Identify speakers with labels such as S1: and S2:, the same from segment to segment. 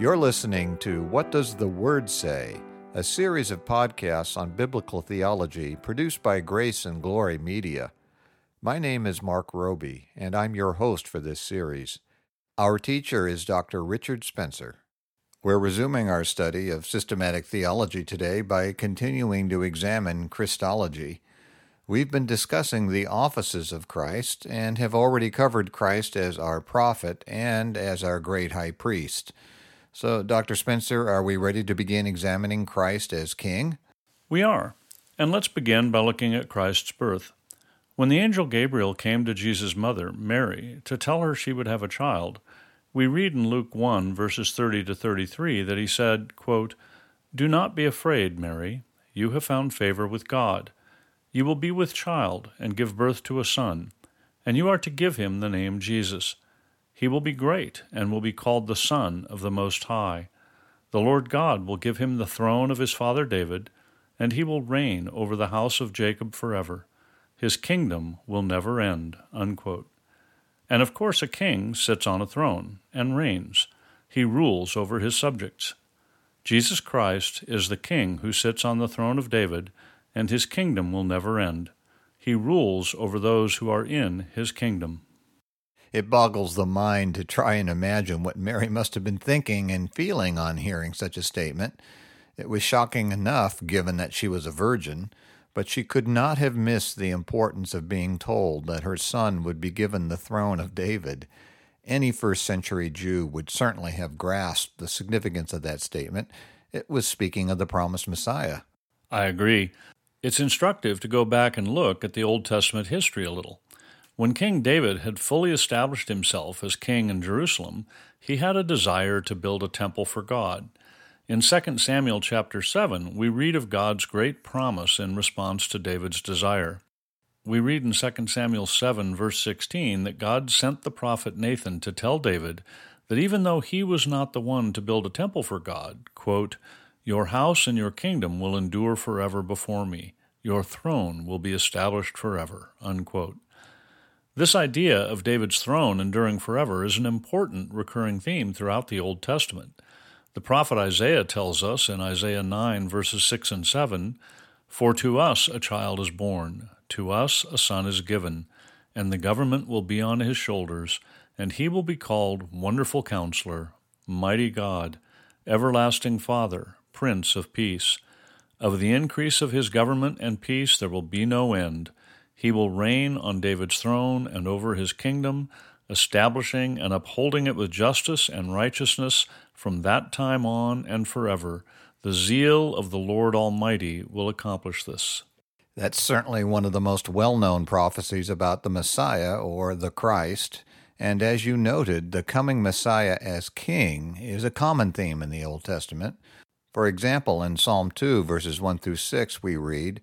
S1: You're listening to What Does the Word Say? A series of podcasts on biblical theology produced by Grace and Glory Media. My name is Mark Roby, and I'm your host for this series. Our teacher is Dr. Richard Spencer. We're resuming our study of systematic theology today by continuing to examine Christology. We've been discussing the offices of Christ and have already covered Christ as our prophet and as our great high priest. So, Dr. Spencer, are we ready to begin examining Christ as King?
S2: We are. And let's begin by looking at Christ's birth. When the angel Gabriel came to Jesus' mother, Mary, to tell her she would have a child, we read in Luke 1, verses 30 to 33, that he said, quote, Do not be afraid, Mary. You have found favor with God. You will be with child and give birth to a son, and you are to give him the name Jesus. He will be great and will be called the Son of the Most High. The Lord God will give him the throne of his father David, and he will reign over the house of Jacob forever. His kingdom will never end. Unquote. And of course, a king sits on a throne and reigns. He rules over his subjects. Jesus Christ is the king who sits on the throne of David and his kingdom will never end. He rules over those who are in his kingdom.
S1: It boggles the mind to try and imagine what Mary must have been thinking and feeling on hearing such a statement. It was shocking enough, given that she was a virgin, but she could not have missed the importance of being told that her son would be given the throne of David. Any first century Jew would certainly have grasped the significance of that statement. It was speaking of the promised Messiah.
S2: I agree. It's instructive to go back and look at the Old Testament history a little. When King David had fully established himself as king in Jerusalem, he had a desire to build a temple for God. In 2 Samuel chapter 7, we read of God's great promise in response to David's desire. We read in 2 Samuel 7, verse 16, that God sent the prophet Nathan to tell David that even though he was not the one to build a temple for God, quote, your house and your kingdom will endure forever before me. Your throne will be established forever. Unquote. This idea of David's throne enduring forever is an important recurring theme throughout the Old Testament. The prophet Isaiah tells us in Isaiah 9, verses 6 and 7 For to us a child is born, to us a son is given, and the government will be on his shoulders, and he will be called Wonderful Counselor, Mighty God, Everlasting Father Prince of Peace. Of the increase of his government and peace there will be no end. He will reign on David's throne and over his kingdom, establishing and upholding it with justice and righteousness from that time on and forever. The zeal of the Lord Almighty will accomplish this.
S1: That's certainly one of the most well known prophecies about the Messiah or the Christ. And as you noted, the coming Messiah as king is a common theme in the Old Testament. For example, in Psalm 2, verses 1 through 6, we read,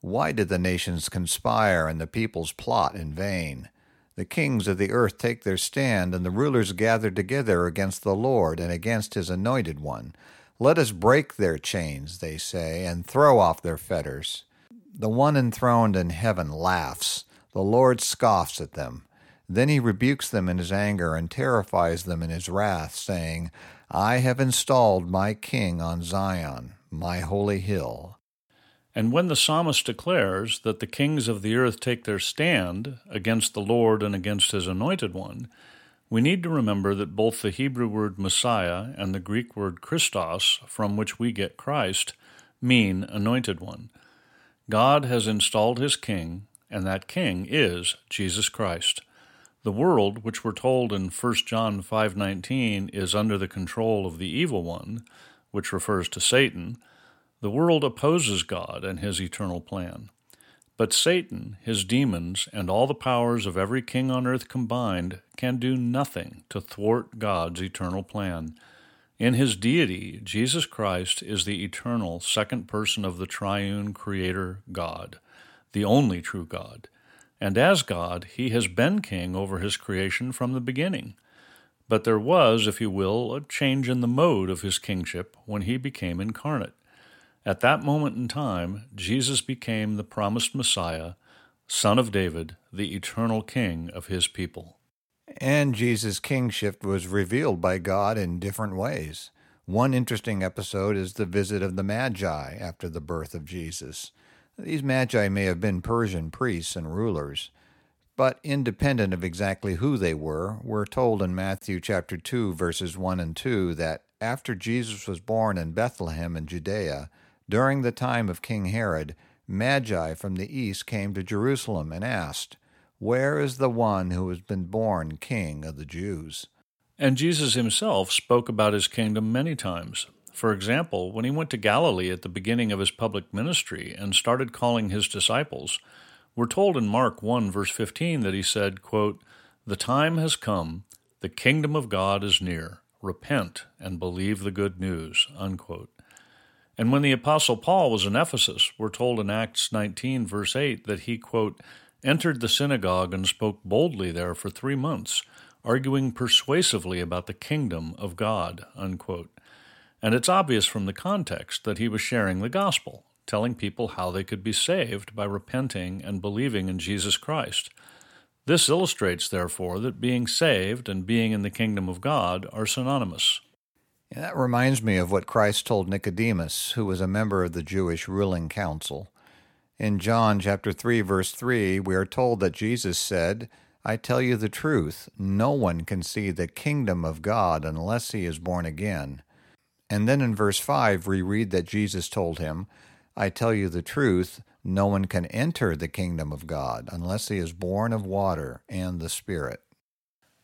S1: Why did the nations conspire and the peoples plot in vain? The kings of the earth take their stand, and the rulers gather together against the Lord and against his anointed one. Let us break their chains, they say, and throw off their fetters. The one enthroned in heaven laughs. The Lord scoffs at them. Then he rebukes them in his anger and terrifies them in his wrath, saying, I have installed my king on Zion, my holy hill.
S2: And when the psalmist declares that the kings of the earth take their stand against the Lord and against his anointed one, we need to remember that both the Hebrew word Messiah and the Greek word Christos, from which we get Christ, mean anointed one. God has installed his king, and that king is Jesus Christ. The world, which we're told in 1 John 5:19 is under the control of the evil one, which refers to Satan, the world opposes God and his eternal plan. But Satan, his demons, and all the powers of every king on earth combined can do nothing to thwart God's eternal plan. In his deity, Jesus Christ is the eternal second person of the triune Creator God, the only true God and as God, he has been king over his creation from the beginning. But there was, if you will, a change in the mode of his kingship when he became incarnate. At that moment in time, Jesus became the promised Messiah, Son of David, the eternal King of his people.
S1: And Jesus' kingship was revealed by God in different ways. One interesting episode is the visit of the Magi after the birth of Jesus. These Magi may have been Persian priests and rulers, but independent of exactly who they were, we're told in Matthew chapter 2 verses 1 and 2 that after Jesus was born in Bethlehem in Judea, during the time of King Herod, Magi from the east came to Jerusalem and asked, Where is the one who has been born King of the Jews?
S2: And Jesus himself spoke about his kingdom many times. For example, when he went to Galilee at the beginning of his public ministry and started calling his disciples, we're told in Mark 1, verse 15, that he said, quote, The time has come, the kingdom of God is near. Repent and believe the good news. Unquote. And when the Apostle Paul was in Ephesus, we're told in Acts 19, verse 8, that he, quote, entered the synagogue and spoke boldly there for three months, arguing persuasively about the kingdom of God. Unquote. And it's obvious from the context that he was sharing the gospel, telling people how they could be saved by repenting and believing in Jesus Christ. This illustrates, therefore, that being saved and being in the kingdom of God are synonymous.
S1: That reminds me of what Christ told Nicodemus, who was a member of the Jewish ruling council. In John chapter 3 verse 3, we are told that Jesus said, "I tell you the truth, no one can see the kingdom of God unless he is born again." And then in verse 5 we read that Jesus told him, "I tell you the truth, no one can enter the kingdom of God unless he is born of water and the Spirit."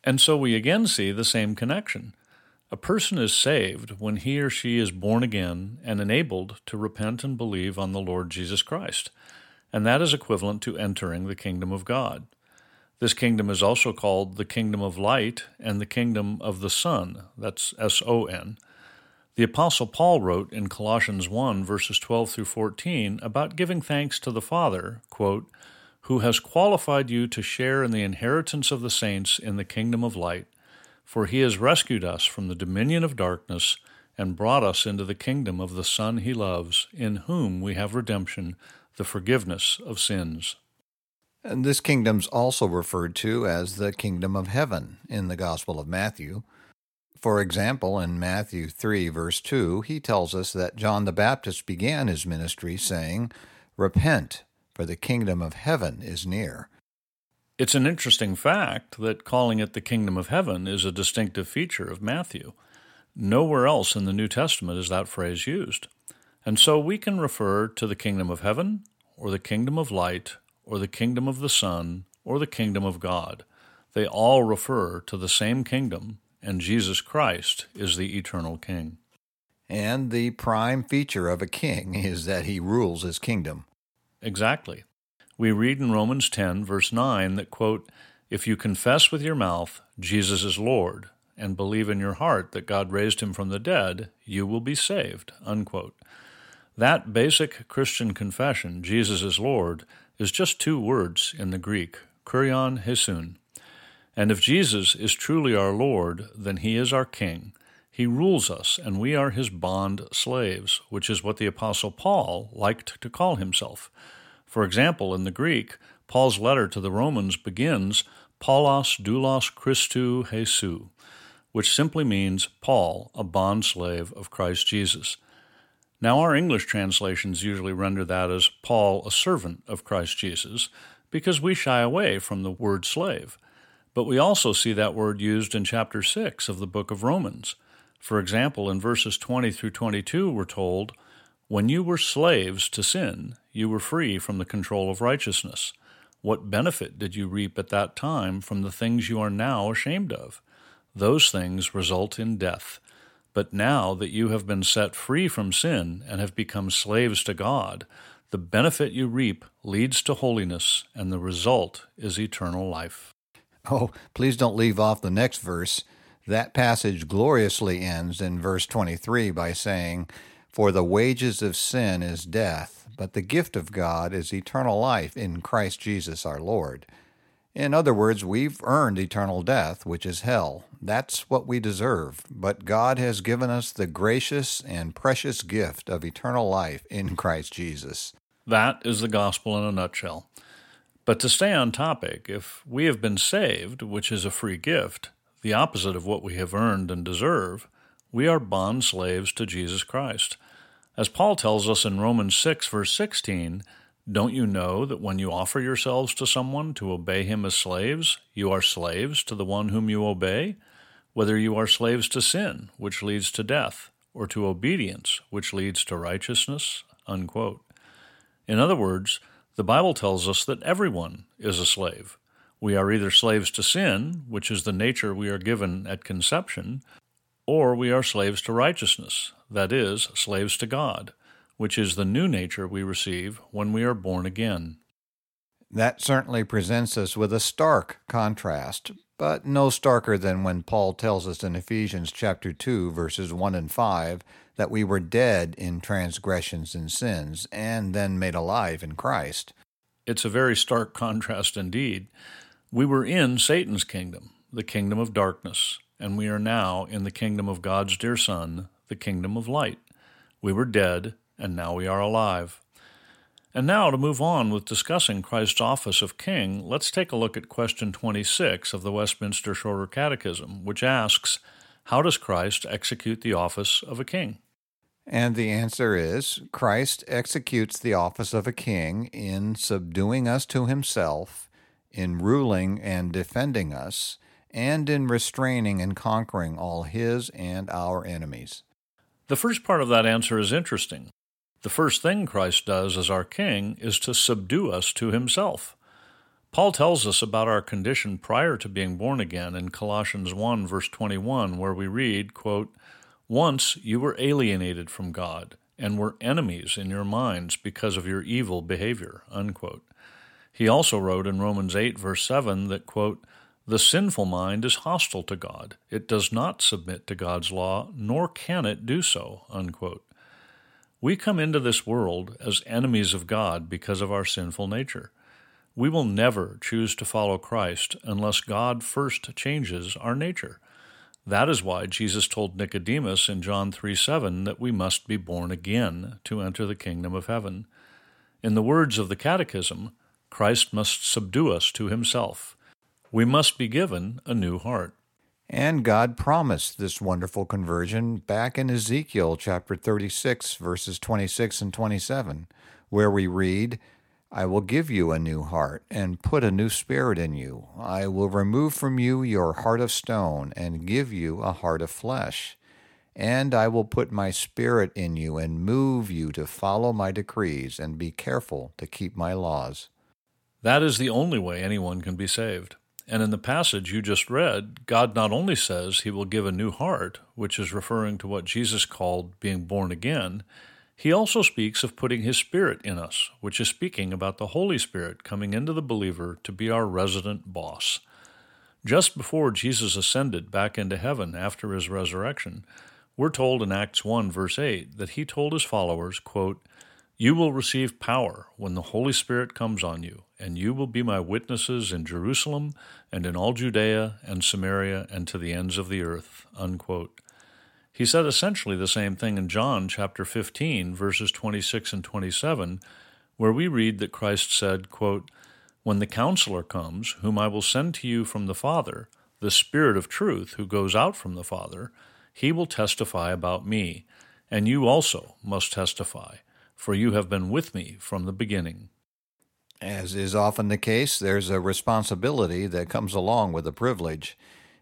S2: And so we again see the same connection. A person is saved when he or she is born again and enabled to repent and believe on the Lord Jesus Christ, and that is equivalent to entering the kingdom of God. This kingdom is also called the kingdom of light and the kingdom of the Son. That's S O N. The Apostle Paul wrote in Colossians 1, verses 12 through 14, about giving thanks to the Father, quote, who has qualified you to share in the inheritance of the saints in the kingdom of light for he has rescued us from the dominion of darkness and brought us into the kingdom of the Son he loves, in whom we have redemption, the forgiveness of sins.
S1: And this kingdom's also referred to as the kingdom of heaven in the Gospel of Matthew. For example, in Matthew 3, verse 2, he tells us that John the Baptist began his ministry saying, Repent, for the kingdom of heaven is near.
S2: It's an interesting fact that calling it the kingdom of heaven is a distinctive feature of Matthew. Nowhere else in the New Testament is that phrase used. And so we can refer to the kingdom of heaven, or the kingdom of light, or the kingdom of the Son, or the kingdom of God. They all refer to the same kingdom, and Jesus Christ is the eternal King.
S1: And the prime feature of a king is that he rules his kingdom.
S2: Exactly. We read in Romans 10, verse 9, that, quote, If you confess with your mouth Jesus is Lord and believe in your heart that God raised him from the dead, you will be saved. Unquote. That basic Christian confession, Jesus is Lord, is just two words in the Greek, kurion Iesoun. And if Jesus is truly our Lord, then he is our King. He rules us, and we are his bond slaves, which is what the Apostle Paul liked to call himself. For example, in the Greek, Paul's letter to the Romans begins Paulos doulos Christou Jesu, which simply means Paul, a bondslave of Christ Jesus. Now, our English translations usually render that as Paul, a servant of Christ Jesus, because we shy away from the word slave. But we also see that word used in chapter 6 of the book of Romans. For example, in verses 20 through 22, we're told, when you were slaves to sin, you were free from the control of righteousness. What benefit did you reap at that time from the things you are now ashamed of? Those things result in death. But now that you have been set free from sin and have become slaves to God, the benefit you reap leads to holiness, and the result is eternal life.
S1: Oh, please don't leave off the next verse. That passage gloriously ends in verse 23 by saying, for the wages of sin is death, but the gift of God is eternal life in Christ Jesus our Lord. In other words, we've earned eternal death, which is hell. That's what we deserve. But God has given us the gracious and precious gift of eternal life in Christ Jesus.
S2: That is the gospel in a nutshell. But to stay on topic, if we have been saved, which is a free gift, the opposite of what we have earned and deserve, We are bond slaves to Jesus Christ. As Paul tells us in Romans 6, verse 16, don't you know that when you offer yourselves to someone to obey him as slaves, you are slaves to the one whom you obey? Whether you are slaves to sin, which leads to death, or to obedience, which leads to righteousness? Unquote. In other words, the Bible tells us that everyone is a slave. We are either slaves to sin, which is the nature we are given at conception, or we are slaves to righteousness, that is, slaves to God, which is the new nature we receive when we are born again.
S1: That certainly presents us with a stark contrast, but no starker than when Paul tells us in Ephesians chapter 2 verses 1 and 5 that we were dead in transgressions and sins and then made alive in Christ.
S2: It's a very stark contrast indeed. We were in Satan's kingdom, the kingdom of darkness, and we are now in the kingdom of God's dear Son, the kingdom of light. We were dead, and now we are alive. And now, to move on with discussing Christ's office of king, let's take a look at question 26 of the Westminster Shorter Catechism, which asks How does Christ execute the office of a king?
S1: And the answer is Christ executes the office of a king in subduing us to himself in ruling and defending us, and in restraining and conquering all his and our enemies.
S2: The first part of that answer is interesting. The first thing Christ does as our King is to subdue us to himself. Paul tells us about our condition prior to being born again in Colossians 1, verse 21, where we read, quote, Once you were alienated from God and were enemies in your minds because of your evil behavior. Unquote. He also wrote in Romans 8, verse 7, that, quote, the sinful mind is hostile to God. It does not submit to God's law, nor can it do so. Unquote. We come into this world as enemies of God because of our sinful nature. We will never choose to follow Christ unless God first changes our nature. That is why Jesus told Nicodemus in John 3 7 that we must be born again to enter the kingdom of heaven. In the words of the Catechism, Christ must subdue us to himself. We must be given a new heart.
S1: And God promised this wonderful conversion back in Ezekiel chapter 36, verses 26 and 27, where we read, I will give you a new heart and put a new spirit in you. I will remove from you your heart of stone and give you a heart of flesh. And I will put my spirit in you and move you to follow my decrees and be careful to keep my laws.
S2: That is the only way anyone can be saved. And in the passage you just read, God not only says he will give a new heart, which is referring to what Jesus called being born again, he also speaks of putting his Spirit in us, which is speaking about the Holy Spirit coming into the believer to be our resident boss. Just before Jesus ascended back into heaven after his resurrection, we're told in Acts 1, verse 8, that he told his followers, quote, you will receive power when the Holy Spirit comes on you, and you will be my witnesses in Jerusalem and in all Judea and Samaria and to the ends of the earth. Unquote. He said essentially the same thing in John chapter 15, verses 26 and 27, where we read that Christ said, quote, When the counselor comes, whom I will send to you from the Father, the Spirit of truth who goes out from the Father, he will testify about me, and you also must testify for you have been with me from the beginning.
S1: As is often the case, there's a responsibility that comes along with the privilege.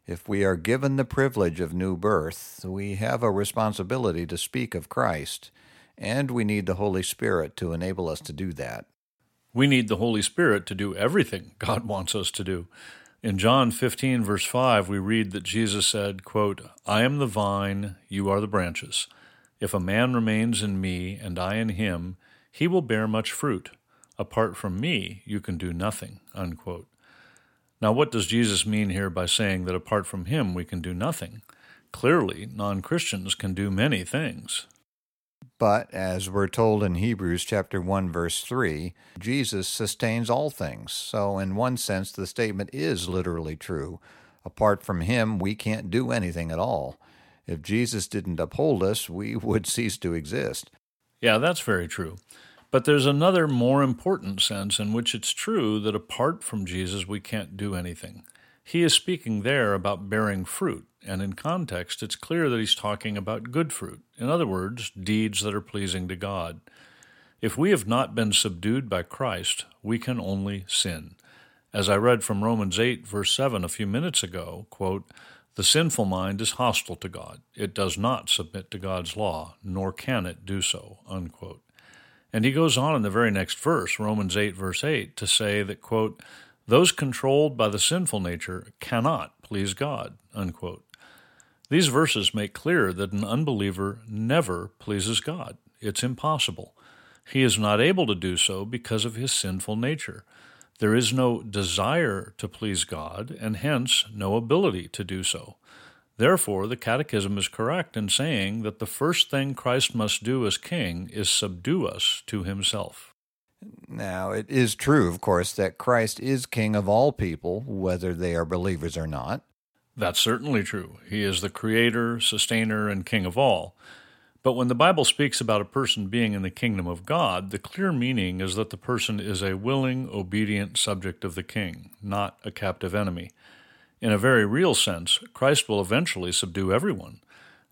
S1: If we are given the privilege of new birth, we have a responsibility to speak of Christ, and we need the Holy Spirit to enable us to do that.
S2: We need the Holy Spirit to do everything God wants us to do. In John 15, verse 5, we read that Jesus said, quote, I am the vine, you are the branches. If a man remains in me and I in him, he will bear much fruit. Apart from me, you can do nothing. Unquote. Now, what does Jesus mean here by saying that apart from him we can do nothing? Clearly, non Christians can do many things.
S1: But as we're told in Hebrews chapter 1 verse 3, Jesus sustains all things. So in one sense the statement is literally true. Apart from him we can't do anything at all. If Jesus didn't uphold us, we would cease to exist.
S2: Yeah, that's very true. But there's another more important sense in which it's true that apart from Jesus we can't do anything. He is speaking there about bearing fruit, and in context, it's clear that he's talking about good fruit. In other words, deeds that are pleasing to God. If we have not been subdued by Christ, we can only sin. As I read from Romans 8, verse 7 a few minutes ago, quote, the sinful mind is hostile to God. It does not submit to God's law, nor can it do so. Unquote. And he goes on in the very next verse, Romans 8, verse 8, to say that, quote, those controlled by the sinful nature cannot please God. Unquote. These verses make clear that an unbeliever never pleases God. It's impossible. He is not able to do so because of his sinful nature. There is no desire to please God, and hence no ability to do so. Therefore, the Catechism is correct in saying that the first thing Christ must do as King is subdue us to himself.
S1: Now, it is true, of course, that Christ is King of all people, whether they are believers or not.
S2: That's certainly true. He is the Creator, Sustainer, and King of all. But when the Bible speaks about a person being in the kingdom of God, the clear meaning is that the person is a willing, obedient subject of the king, not a captive enemy. In a very real sense, Christ will eventually subdue everyone.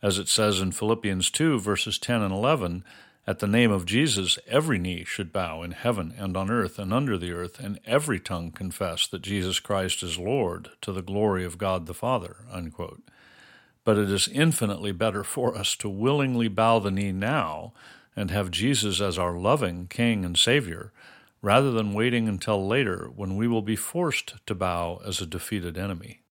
S2: As it says in Philippians 2, verses 10 and 11, at the name of Jesus, every knee should bow in heaven and on earth and under the earth, and every tongue confess that Jesus Christ is Lord to the glory of God the Father. Unquote but it is infinitely better for us to willingly bow the knee now and have Jesus as our loving King and Savior, rather than waiting until later when we will be forced to bow as a defeated enemy.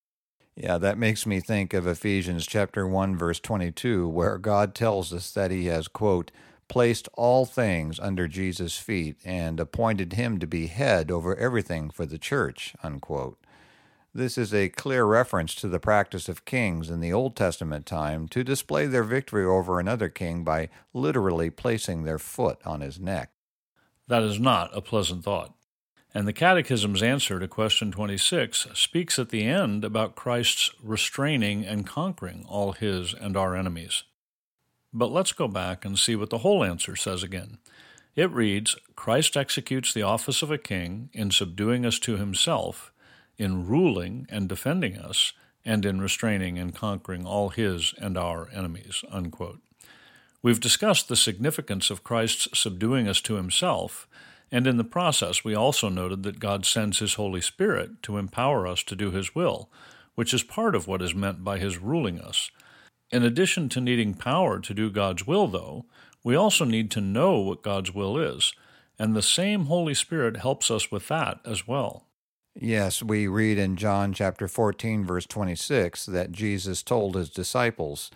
S1: Yeah, that makes me think of Ephesians chapter 1 verse 22 where God tells us that he has quote placed all things under Jesus' feet and appointed him to be head over everything for the church unquote. This is a clear reference to the practice of kings in the Old Testament time to display their victory over another king by literally placing their foot on his neck.
S2: That is not a pleasant thought. And the Catechism's answer to question 26 speaks at the end about Christ's restraining and conquering all his and our enemies. But let's go back and see what the whole answer says again. It reads Christ executes the office of a king in subduing us to himself in ruling and defending us, and in restraining and conquering all his and our enemies. Unquote. We've discussed the significance of Christ's subduing us to himself, and in the process we also noted that God sends his Holy Spirit to empower us to do his will, which is part of what is meant by his ruling us. In addition to needing power to do God's will, though, we also need to know what God's will is, and the same Holy Spirit helps us with that as well.
S1: Yes, we read in John chapter 14, verse 26, that Jesus told his disciples,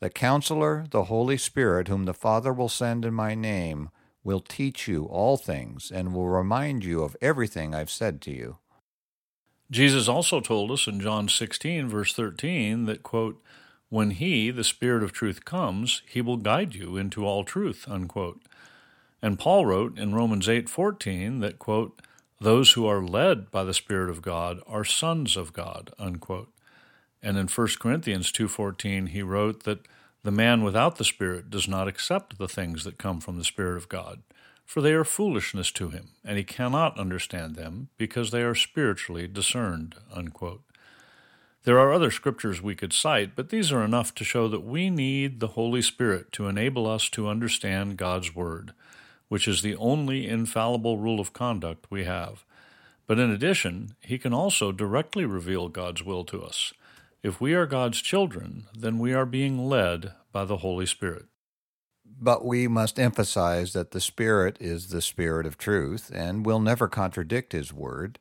S1: The counselor, the Holy Spirit, whom the Father will send in my name, will teach you all things and will remind you of everything I've said to you.
S2: Jesus also told us in John 16, verse 13, that, quote, When he, the Spirit of truth, comes, he will guide you into all truth, unquote. And Paul wrote in Romans 8:14 that, quote, those who are led by the Spirit of God are sons of God, unquote. And in 1 Corinthians 2:14 he wrote that the man without the Spirit does not accept the things that come from the Spirit of God, for they are foolishness to him, and he cannot understand them because they are spiritually discerned. Unquote. There are other scriptures we could cite, but these are enough to show that we need the Holy Spirit to enable us to understand God's Word which is the only infallible rule of conduct we have. But in addition, he can also directly reveal God's will to us. If we are God's children, then we are being led by the Holy Spirit.
S1: But we must emphasize that the Spirit is the Spirit of truth and will never contradict His Word.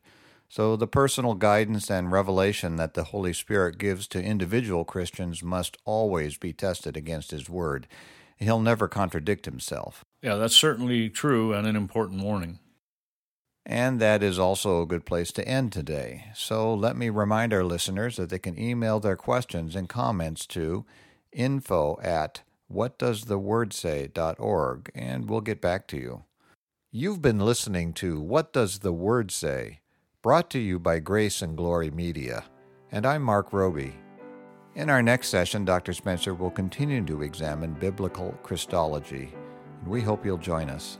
S1: So the personal guidance and revelation that the Holy Spirit gives to individual Christians must always be tested against His Word. He'll never contradict Himself.
S2: Yeah, that's certainly true and an important warning.
S1: And that is also a good place to end today. So let me remind our listeners that they can email their questions and comments to info at whatdoestheword and we'll get back to you. You've been listening to What Does the Word Say, brought to you by Grace and Glory Media, and I'm Mark Roby. In our next session, Dr. Spencer will continue to examine biblical Christology and we hope you'll join us.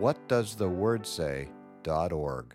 S1: whatdoesthewordsay.org.